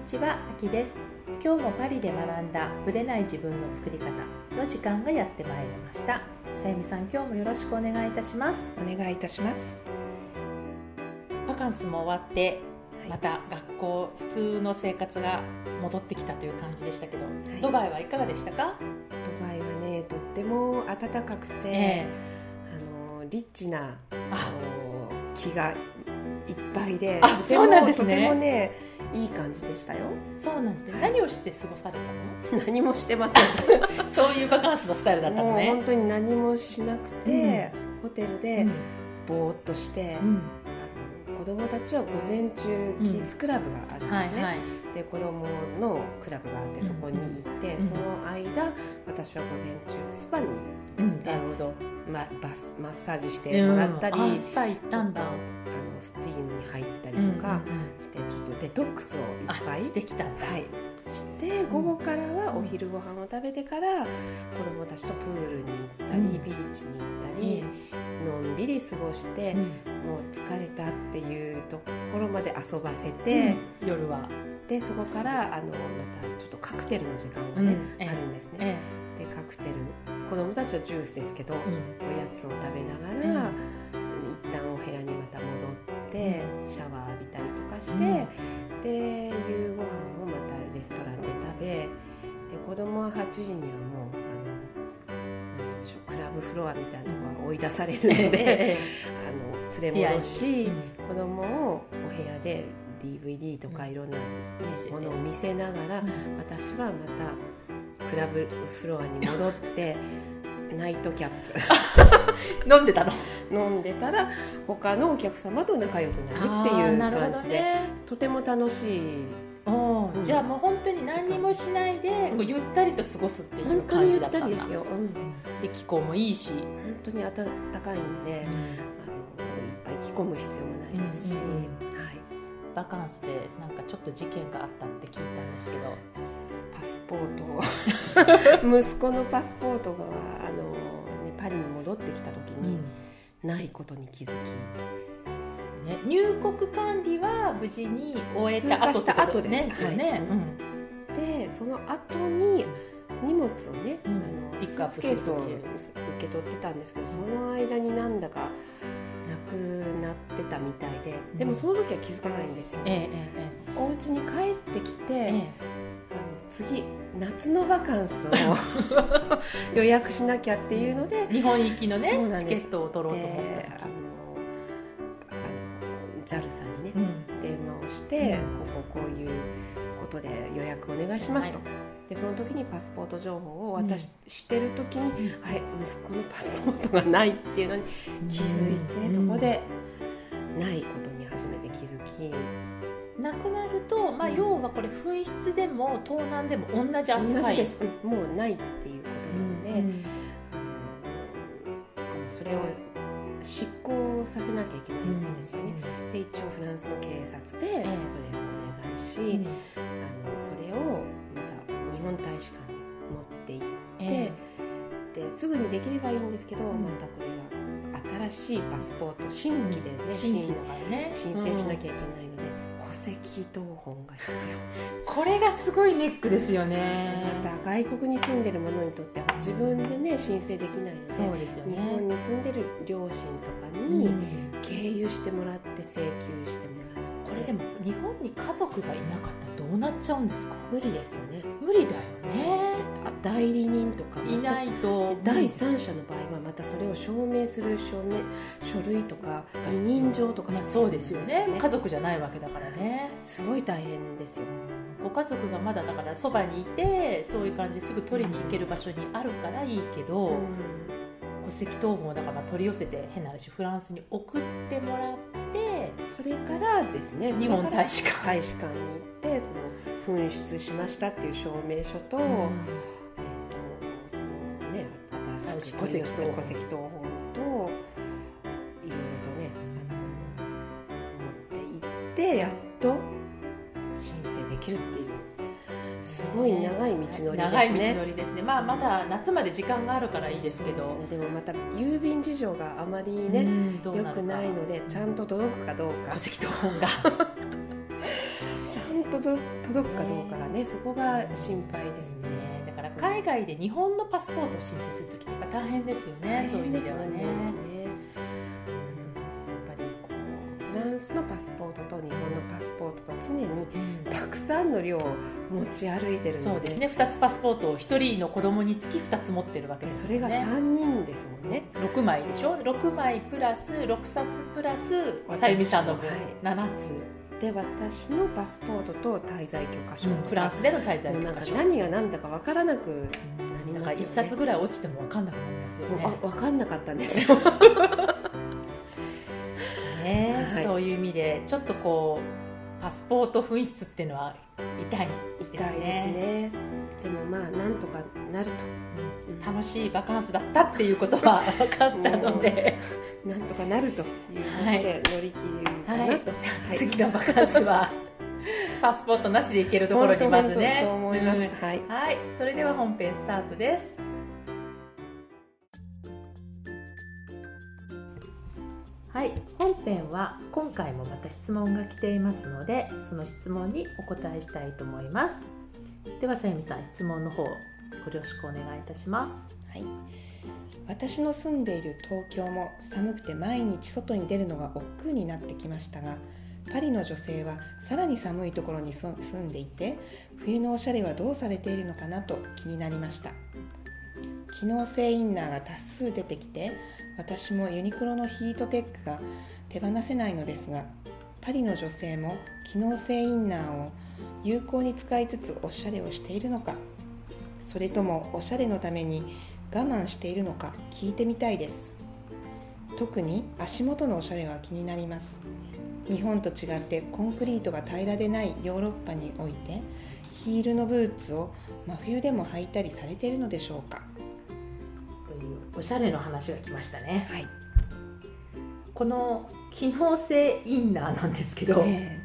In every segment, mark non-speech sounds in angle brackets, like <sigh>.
にちは、あきです。今日もパリで学んだブレない自分の作り方の時間がやってまいりました。さゆみさん、今日もよろしくお願いいたします。お願いいたします。バカンスも終わって、また学校普通の生活が戻ってきたという感じでしたけど、いドバイはいかがでしたか？ドバイはね、とっても暖かくて、えあのリッチなああの木がいっぱいで、あそうなんですねとてもね、いい感じでしたよ。そうなんですね。はい何をして過ごされた <laughs> 何もしてません。の？<laughs> そういうバカンスのスタイルだったのね本。当に何もしなくて、ホテルでうんぼーっとして、うん子供たちは午前中キッズクラブがあるんですね。はいはい。で子供のクラブがあってそこに行って、うんその間私は午前中スパにうん、なるほど。ま、バスマッサージしてもらったり、うんあスパ行ったんだスティームに入ったりうんとかして、ちょっとデトックスをいっぱあいしてきたんだ。はい、して午後からはお昼ご飯を食べてから子供たちとプールに行ったり、うん。ビーチに行ったり、のんびり過ごして、うん。もう疲れたっていうところまで遊ばせて、夜は、でそこからあのまたちょっとカクテルの時間がね、うん。あるんですね。えでカクテル子供たちはジュースですけど、えおやつを食べながら、一旦お部屋にまた戻って、シャワー浴びたりとかして、で夕ご飯をまたレストランで食べで子供は8時にはもうあのなんでしょうクラブフロアみたいなのが追い出されるので、えあの連れ戻し、え子供をお部屋で DVD とかいろんな、ものを見せながら、私はまたクラブフロアに戻ってナイトキャッ飲んでたの？プ飲んでたら他のお客様と仲良くなるっていう感じで、ね。とても楽しい。おーうん。じゃあもう本当に何にもしないでこうゆったりと過ごすっていう感じ。だったんだですよ、うん、で気候もいいし、本当に暖かいんで、あのいっぱい着込む必要もないですし、はい、バカンスでなんかちょっと事件があったって聞いたんですけどポートを。息子のパスポートがあの、ね、パリに戻ってきた時に、ないことに気づき。ね、入国管理は無事に終えた後した後でですよね、はい。でその後に荷物をね、うん。あのピックアップケースを受け取ってたんですけどその間になんだかなくなってたみたいででもその時は気づかないんですよ、えええ。お家に帰ってきて、ええ次夏のバカンスを <laughs> 予約しなきゃっていうので、日本行きのねチケットを取ろうと思った時。であの JAL さんにね、うん。電話をして、こここういうことで予約お願いしますと、はでその時にパスポート情報を渡し,、してる時に、うん。あれ息子のパスポートがないっていうのに気づいて、うん。そこでないことに初めて気づき、なくなると、まあ、要はこれ紛失でも盗難でも同じ同扱い。じです、うんもうないっていうことなので、うん。あのそれを執行させなきゃいけないわけですよね、で一応フランスの警察でそれをお願いし、うん。あのそれをまた日本大使館に持って行って、えですぐにできればいいんですけど、ん。またこれが新しいパスポート新規でね、え新規だからね。申請しなきゃいけないので、戸籍謄本が必要。これがすごいネックですよね。また外国に住んでる者にとっては自分でね申請できないのでそうですよ日ね本に住んでる両親とかうん。に経由してもらって請求でも日本に家族がいなかったらどうなっちゃうんですか？無理ですよね。無理だよね。あ代理人とか。いないと。で第三者の場合はまたそれを証明する証明書類とか委任状とかまあ必要そうですよね。家族じゃないわけだからね。すごい大変ですよ。ご家族がまだだからそばにいてそういう感じですぐ取りに行ける場所にあるからいいけど、うん。戸籍謄本をだからまあ取り寄せて変な話フランスに送ってもらってそれからですね日本大使使館。大使館に行ってその紛失しましたっていう証明書と、えっとそのね新しく戸籍謄本。戸籍謄本といろいろとね持って行ってやっと申請できるっていうすごい長い道のりですね。長い道のりですね。まあまだ夏まで時間があるからいいですけど。ですね。でもまた郵便事情があまりね、良くないのでちゃんと届くかどうか。戸籍謄本が。<laughs> ちゃん届届くかどうかがねそこが心配ですね。ねだから海外で日本のパスポートを申請するときってやっぱ大変ですよね。そういう意味ではね。ンスのパスポートと日本のパスポートと常にたくさんの量を持ち歩いてるのでそうですね。2つパスポートを1人の子供につき2つ持ってるわけですよそれがね3人ですもんね。6枚でしょ？6枚プラス6冊プラスさゆみさんの分。はい。7つ、で私のパスポートと滞在許可証。とか、フランスでの滞在もうなんか許可証何が何だか分からなくなり1ますよね。冊ぐらい落ちても分かんなくなりますよね。分かんなかったんですよ <laughs> でちょっとこうパスポート紛失っていうのは痛いですね。痛いですね。でもまあなんとかなると。うん。楽しいバカンスだったっていうことは分かったので、なんとかなるということで乗り切るかはい、なと、じゃあ次のバカンスは <laughs> パスポートなしで行けるところにまずね。そう思います、うん。はい。はい。それでは本編スタートですはい本編は今回もまた質問が来ていますのでその質問にお答えしたいと思います。ではさゆみさん質問の方よろしくお願いいたします。はい、私の住んでいる東京も寒くて毎日外に出るのが億劫になってきましたがパリの女性はさらに寒いところに住んでいて冬のおしゃれはどうされているのかなと気になりました。機能性インナーが多数出てきて私もユニクロのヒートテックが手放せないのですがパリの女性も機能性インナーを有効に使いつつおしゃれをしているのかそれともおしゃれのために我慢しているのか聞いてみたいです。特に足元のおしゃれは気になります。日本と違ってコンクリートが平らでないヨーロッパにおいてヒールのブーツを真冬でも履いたりされているのでしょうか。おしゃれの話が来ましたね。はい、この機能性インナーなんですけど、え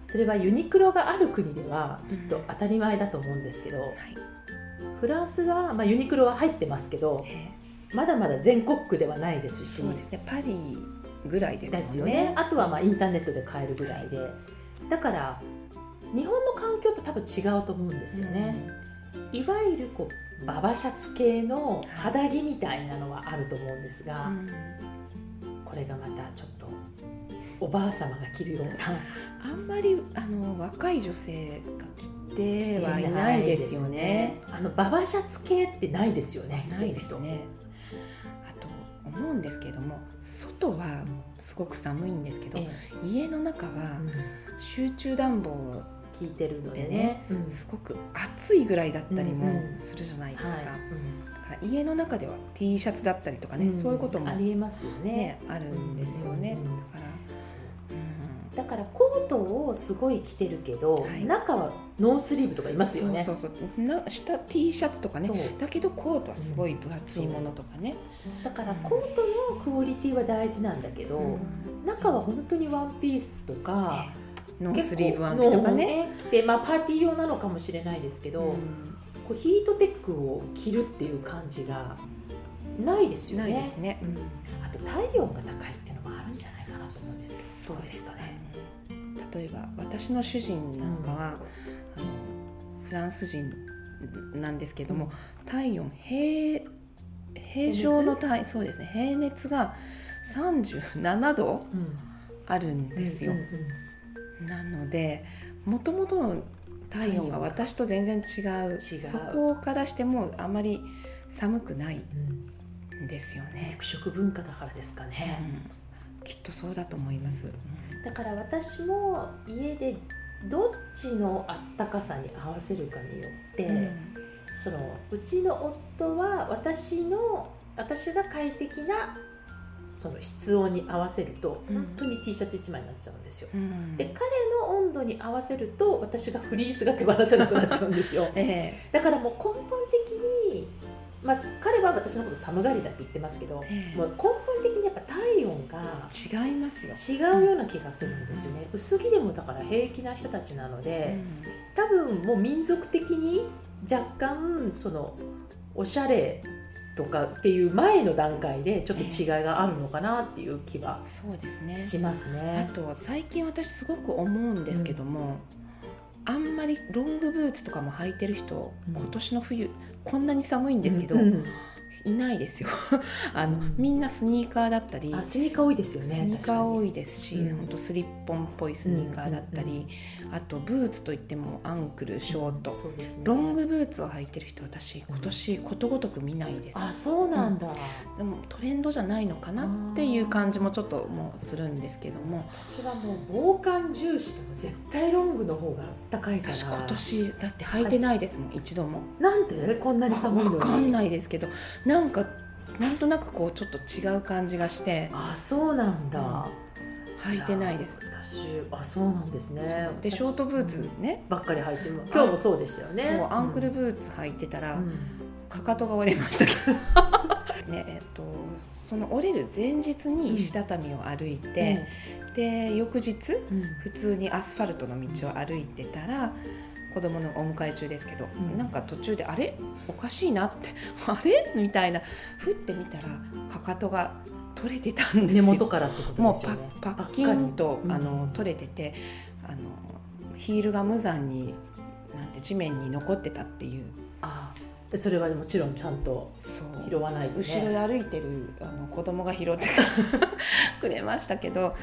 それはユニクロがある国ではきっと当たり前だと思うんですけど、えはい。フランスは、まあ、ユニクロは入ってますけどえまだまだ全国区ではないですし。そうですね。パリぐらいですよね。あとはまあインターネットで買えるぐらいで。だから日本の環境と多分違うと思うんですよね、いわゆるこうババシャツ系の肌着みたいなのはあると思うんですが、うん。これがまたちょっとおばあ様が着るような。<laughs> あんまりあの若い女性が着てはいないですよね。あのババシャツ系ってないですよねないですね。あと思うんですけども外はすごく寒いんですけど、え家の中はえ集中暖房聞いてるのでね。うん。すごく暑いぐらいだったりもするじゃないですか,、はい。だから家の中では T シャツだったりとかね、うん。そういうこともありえますよね。ねあるんですよね、うんだから、うん。だからコートをすごい着てるけど、はい。中はノースリーブとかいますよね。そうそうそう。な下 T シャツとかねだけどコートはすごい分厚いものとかね、だからコートのクオリティは大事なんだけど、中は本当にワンピースとか、ノースリーブワンピとかね、着て、まあ、パーティー用なのかもしれないですけど、うん。こうヒートテックを着るっていう感じがないですよね。ないですね、うん。あと体温が高いっていうのもあるんじゃないかなと思うんですけどそうですかね。例えば私の主人なんかは、あのフランス人なんですけども、体温平平常の体そうですね。平熱が37度うん。あるんですよ、うんうんなのでもともとの体温が。私と全然違う。そこからしてもあまり寒くないうんんですよね、肉食文化だからですかね、うん。きっとそうだと思います、だから私も家でどっちのあったかさに合わせるかによって、そのうちの夫は私の私が快適なその室温に合わせるとうん。本当に T シャツ1枚になっちゃうんですよ、うん。で彼の温度に合わせると私がフリースが手放せなくなっちゃうんですよ。えだからもう根本的に、まあ、彼は私のこと寒がりだって言ってますけど、ええ。もう根本的にやっぱ体温がえ違いますよ、違うような気がするんですよね、薄着でもだから平気な人たちなので、多分もう民族的に若干そのおしゃれとかっていう前の段階でちょっと違いがあるのかなっていう気はそうですね。しますあね。と最近私すごく思うんですけども、あんまりロングブーツとかも履いてる人、うん。今年の冬こんなに寒いんですけど、うんいないですよあの、うんみんなスニーカーだったりあスニーカー多いですよスね。ニーカー多い。いですし、うん本当スリッポンっぽいスニーカーだったり、あとブーツといってもアンクルショート、ね。ロングブーツを履いてる人私今年ことごとく見ないです、あそうなんだ。でもトレンドじゃないのかなっていう感じもちょっともうするんですけども私はもう防寒重視でも絶対ロングの方があったかいから。私今年だって履いてないですもん、一度もなんでこんなに寒いのに。分かんないですけどなんかなんとなくこうちょっと違う感じがして。あそうなんだ。履いてないです。私あそうなんですね。でショートブーツね、ばっかり履いてる。今日もそうでしたよね。そうアンクルブーツ履いてたら、うん。かかとが折れましたけど。<laughs> ねえっとその折れる前日に石畳を歩いて、で翌日うん。普通にアスファルトの道を歩いてたら子供のお迎え中ですけど、うん。なんか途中であれ？おかしいなって <laughs> あれ？みたいなふってみたらかかとが取れてたんです根よ元からってこともうですよね。パッパッキンと、うんあの取れててあのヒールが無残になんて地面に残ってたっていう。あでそれはもちろんちゃんと拾わないとね。後ろで歩いてるあの子供が拾ってくれましたけど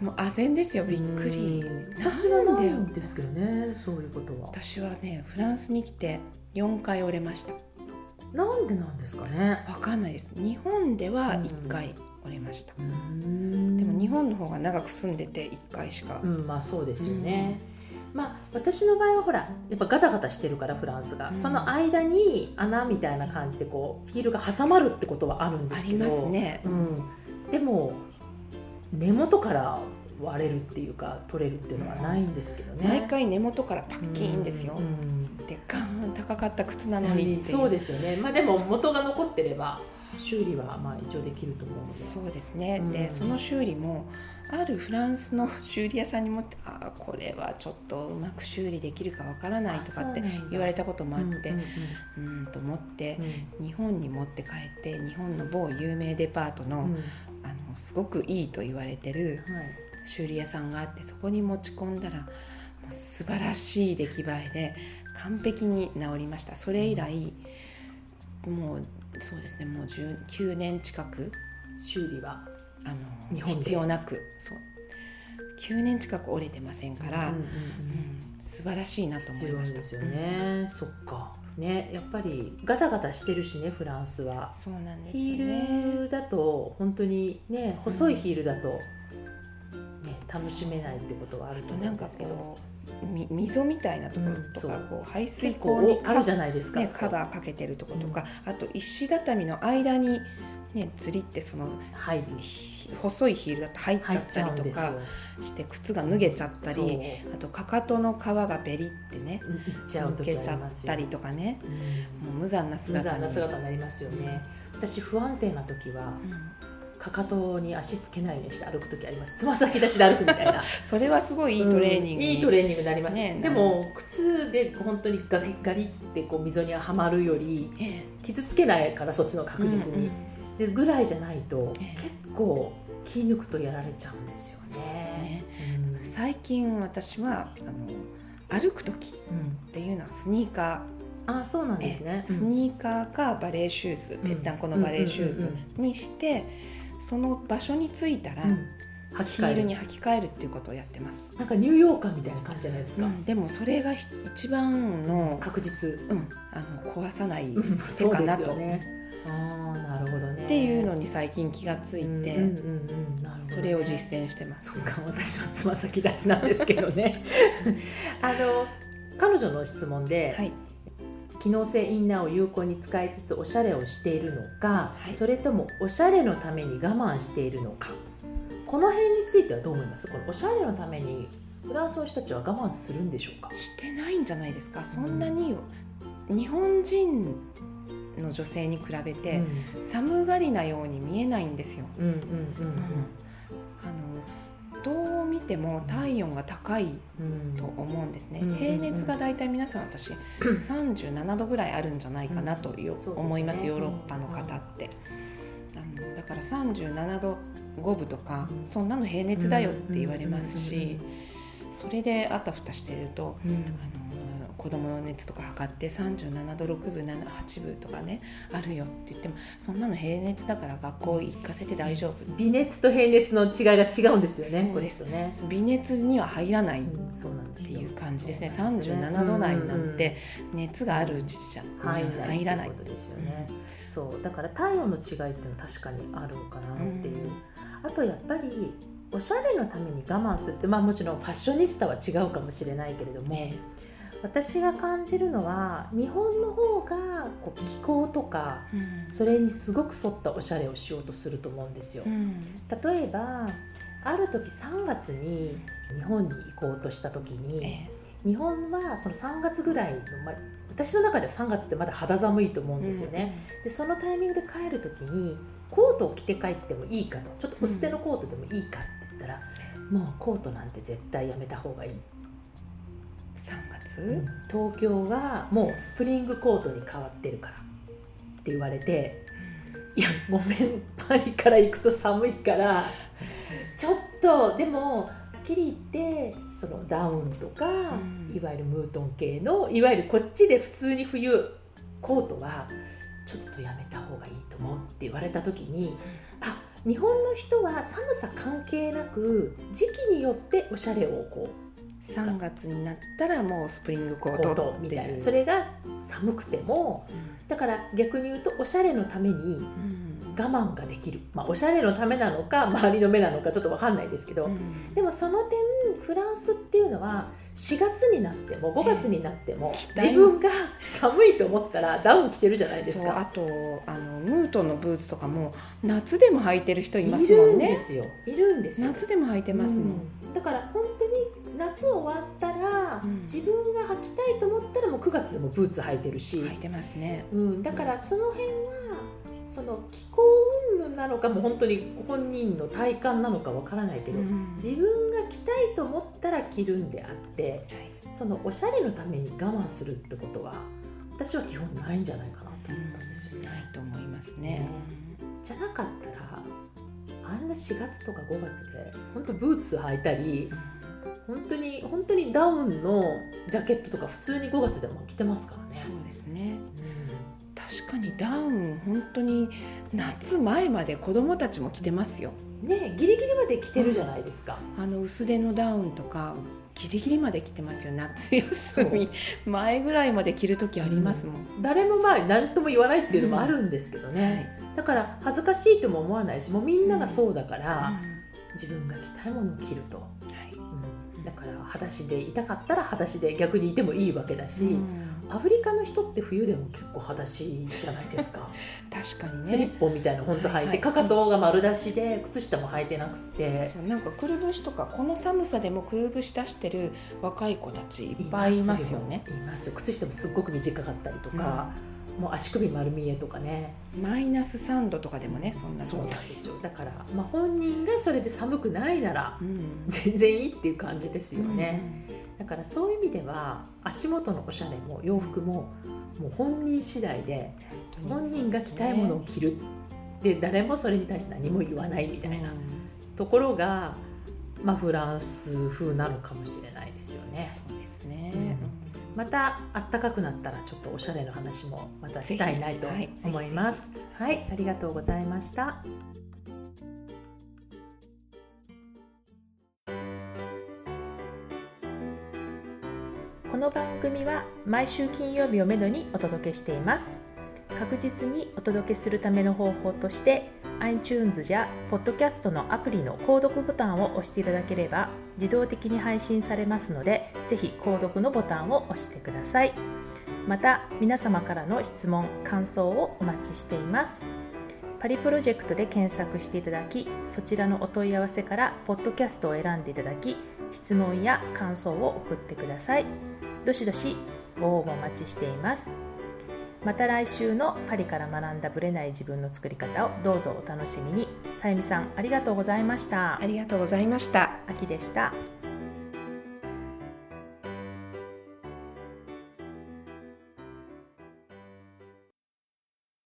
もう唖然ですよびっくり。うん私はないなんんですけどねそういうことは。私はねフランスに来て4回折れました。なんでなんですかね。わかんないです。日本では1回折れました、ででも日本の方が長く住んでて1回しか、うんまあそうですよね、まあ私の場合はほらやっぱガタガタしてるからフランスが、うん。その間に穴みたいな感じでこうヒールが挟まるってことはあるんでありすけど。ますね、うん、でも根元から割れるっていうか取れるっていうのはないんですけどね、毎回根元からパッキーンですよ、うんでガーン高かった靴なのにそうですよね。まあでも元が残ってれば修理はまあ一応できると思うので。そうですね、うん。でその修理もあるフランスの修理屋さんに持ってあーこれはちょっとうまく修理できるかわからないとかって言われたこともあってうんと思ってうん。日本に持って帰って日本の某有名デパートの,、あのすごくいいと言われてるはい。修理屋さんがあってそこに持ち込んだらもう素晴らしい出来栄えで完璧に治りました。それ以来もうそうですねもう9年近く修理は？あの日本で？必要なくそう。9年近く折れてませんから、うんうんうんうん。素晴らしいなと思必いました。要ですよね、そっかねやっぱりガタガタしてるしねフランスは。そうなんですね。ールだと本当にね細いヒールだと、ね、楽しめないってことはあると思あとなんかうんですけど。み溝みたいなところとか、うんこう排水結溝に構あるじゃないですか、ね、カバーかけてるとことか、あと石畳の間にね釣りってその入りひ細いヒールだと入っちゃったりとかして靴が脱げちゃったりあとかかとの皮がベリってね抜けちゃったりとかね。うん。もう無残な無姿に。残なりますよね。私不安定な時はうん。かかとに足つけないようにして歩く時あります。つま先立ちで歩くみたいな。<laughs> それはすごいいいトレーニングに、うん。いいトレーニングになります、ねでも靴で本当にガリガリってこう溝にはまるよりえ傷つけないからそっちのえ確実に、うんうんでぐらいじゃないとええ。結構気抜くとやられちゃうんですよね。ね。うん。最近私はあの歩く時っていうのはスニーカああそうなんですね、ースニーカーかバレーシューズ、ん。ぺったんこのバレーシューズにして、その場所に着いたら、ヒールに履き替えるっていうことをやってます、なんかニューヨーカーみたいな感じじゃないですか、うん。でもそれがひ一番の,、確実。うん、あの壊さないうん。手そうでかなと、ねああなるほどね。っていうのに最近気がついて、それを実践してます。そうか私はつま先立ちなんですけどね。<laughs> あの彼女の質問で、はい。機能性インナーを有効に使いつつおしゃれをしているのか、はい。それともおしゃれのために我慢しているのか。この辺についてはどう思います？このおしゃれのためにフランスの人たちは我慢するんでしょうか？してないんじゃないですか。そんなに日本人の女性に比べて寒がりなように見えないんですよ、うんうんどう見ても体温が高いうん。と思うんですね、うん平熱がだいたい皆さん私 <clears throat> 37度ぐらいあるんじゃないかなとよそうですね。思いますヨーロッパの方って、あのだから37度5分とかうん。そんなの平熱だよって言われますうんしそれであたふたしてるとうん。あの子供の熱とか測って37度6分7 8分とかねあるよって言ってもそんなの平熱だから学校行かせて大丈夫。微熱と平熱の違いが違うんですよね。そうです。ね、微熱には入らないっうんそうなんです。よていう感じですね。そうなんですよね37度台なんうんうん。て熱があるうちじゃ入らないってことですよね、そう。だから体温の違いっていうのは確かにあるのかなっていう、あとやっぱりおしゃれのために我慢するってまあもちろんファッショニスタは違うかもしれないけれども、ね私が感じるのは日本の方がこう気候とかうん。それにすごく沿ったおしゃれをしようとすると思うんですよ、うん。例えばある時3月に日本に行こうとした時に、え日本はその3月ぐらいの、まあ、私の中では3月ってまだ肌寒いと思うんえですよね、でそのタイミングで帰る時にコートを着て帰ってもいいかと。ちょっと薄手のコートでもいいかって言ったら、もうコートなんて絶対やめた方がいい、3月、東京はもうスプリングコートに変わってるからって言われていやごめんパリから行くと寒いからちょっとでもはっきり言ってそのダウンとか、ん。いわゆるムートン系のいわゆるこっちで普通に冬コートはちょっとやめた方がいいと思うって言われた時にあ日本の人は寒さ関係なく時期によっておしゃれをこう3月になったらもうスプリングココートみたいな。それが寒くてもだから逆に言うとおしゃれのためにうん。我慢ができる、まあ、おしゃれのためなのか周りの目なのかちょっと分かんないですけど、うん。でもその点フランスっていうのは4月になっても5月になっても自分が寒いと思ったらダウン着てるじゃないですか。あとあのムートンのブーツとかも夏でも履いてる人いますいるんもんねですよ。いるんですよ。夏でも履いてますもん、うん。だから本当に夏終わったら、うん。自分が履きたいと思ったらもう9月でもブーツ履いてるし、履いてますね。うん、だからその辺はその気候云々なのかも本当に本人の体感なのかわからないけど、うん。自分が着たいと思ったら着るんであってそのおしゃれのために我慢するってことは私は基本ないんじゃないかなと思ったんですよね。ないと思いますね。ねじゃなかったらあんな4月とか5月で本当ブーツ履いたり本当に本当にダウンのジャケットとか普通に5月でも着てますからね。そうですね。う確かにダウン本当に夏前まで子供たちも着てますよ。んねギリギリまで着てるじゃないですか。あの薄手のダウンとかギリギリまで着てますよ夏休み。前ぐらいまで着る時ありますもん、誰もまあ何とも言わないっていうのもあるんですけどね、だから恥ずかしいとも思わないしもうみんながそうだから、自分が着たいものを着ると、はいうんだから裸足でいたかったら裸足で逆にいてもいいわけだし、うん。アフリカの人って冬でも結構裸足じゃないですか <laughs> 確かにスリねッポンみたいな本当履いて、はいはい。かかとが丸出しで靴下も履いてなくて。なんかくるぶしとかこの寒さでもくるぶし出してる若い子たちいっぱいいますよね。いますよ靴下もすっごく短かったりとか、もう足首丸見えとかね。マイナス3度とかでもねそんなそうなんですよ。だから、まあ、本人がそれで寒くないならうん。全然いいっていう感じですよね、だからそういう意味では足元のおしゃれも洋服ももう本人次第でうん本人が着たいものを着る。で誰もそれに対して何も言わないみたいなところが、まあ、フランス風なのかもしれないですよね。そうですね、また暖かくなったらちょっとおしゃれの話もまたしたいなと思います。はい、ありがとうございました。この番組は毎週金曜日をめどにお届けしています確実にお届けするための方法として iTunes や Podcast のアプリの購読ボタンを押していただければ自動的に配信されますのでぜひ購読のボタンを押してください。また皆様からの質問感想をお待ちしています。パリプロジェクトで検索していただきそちらのお問い合わせからポッドキャストを選んでいただき質問や感想を送ってください。どしどしご応募お待ちしています。また来週のパリから学んだブレない自分の作り方をどうぞお楽しみに。さゆみさんありがとうございました。ありがとうございました。秋でした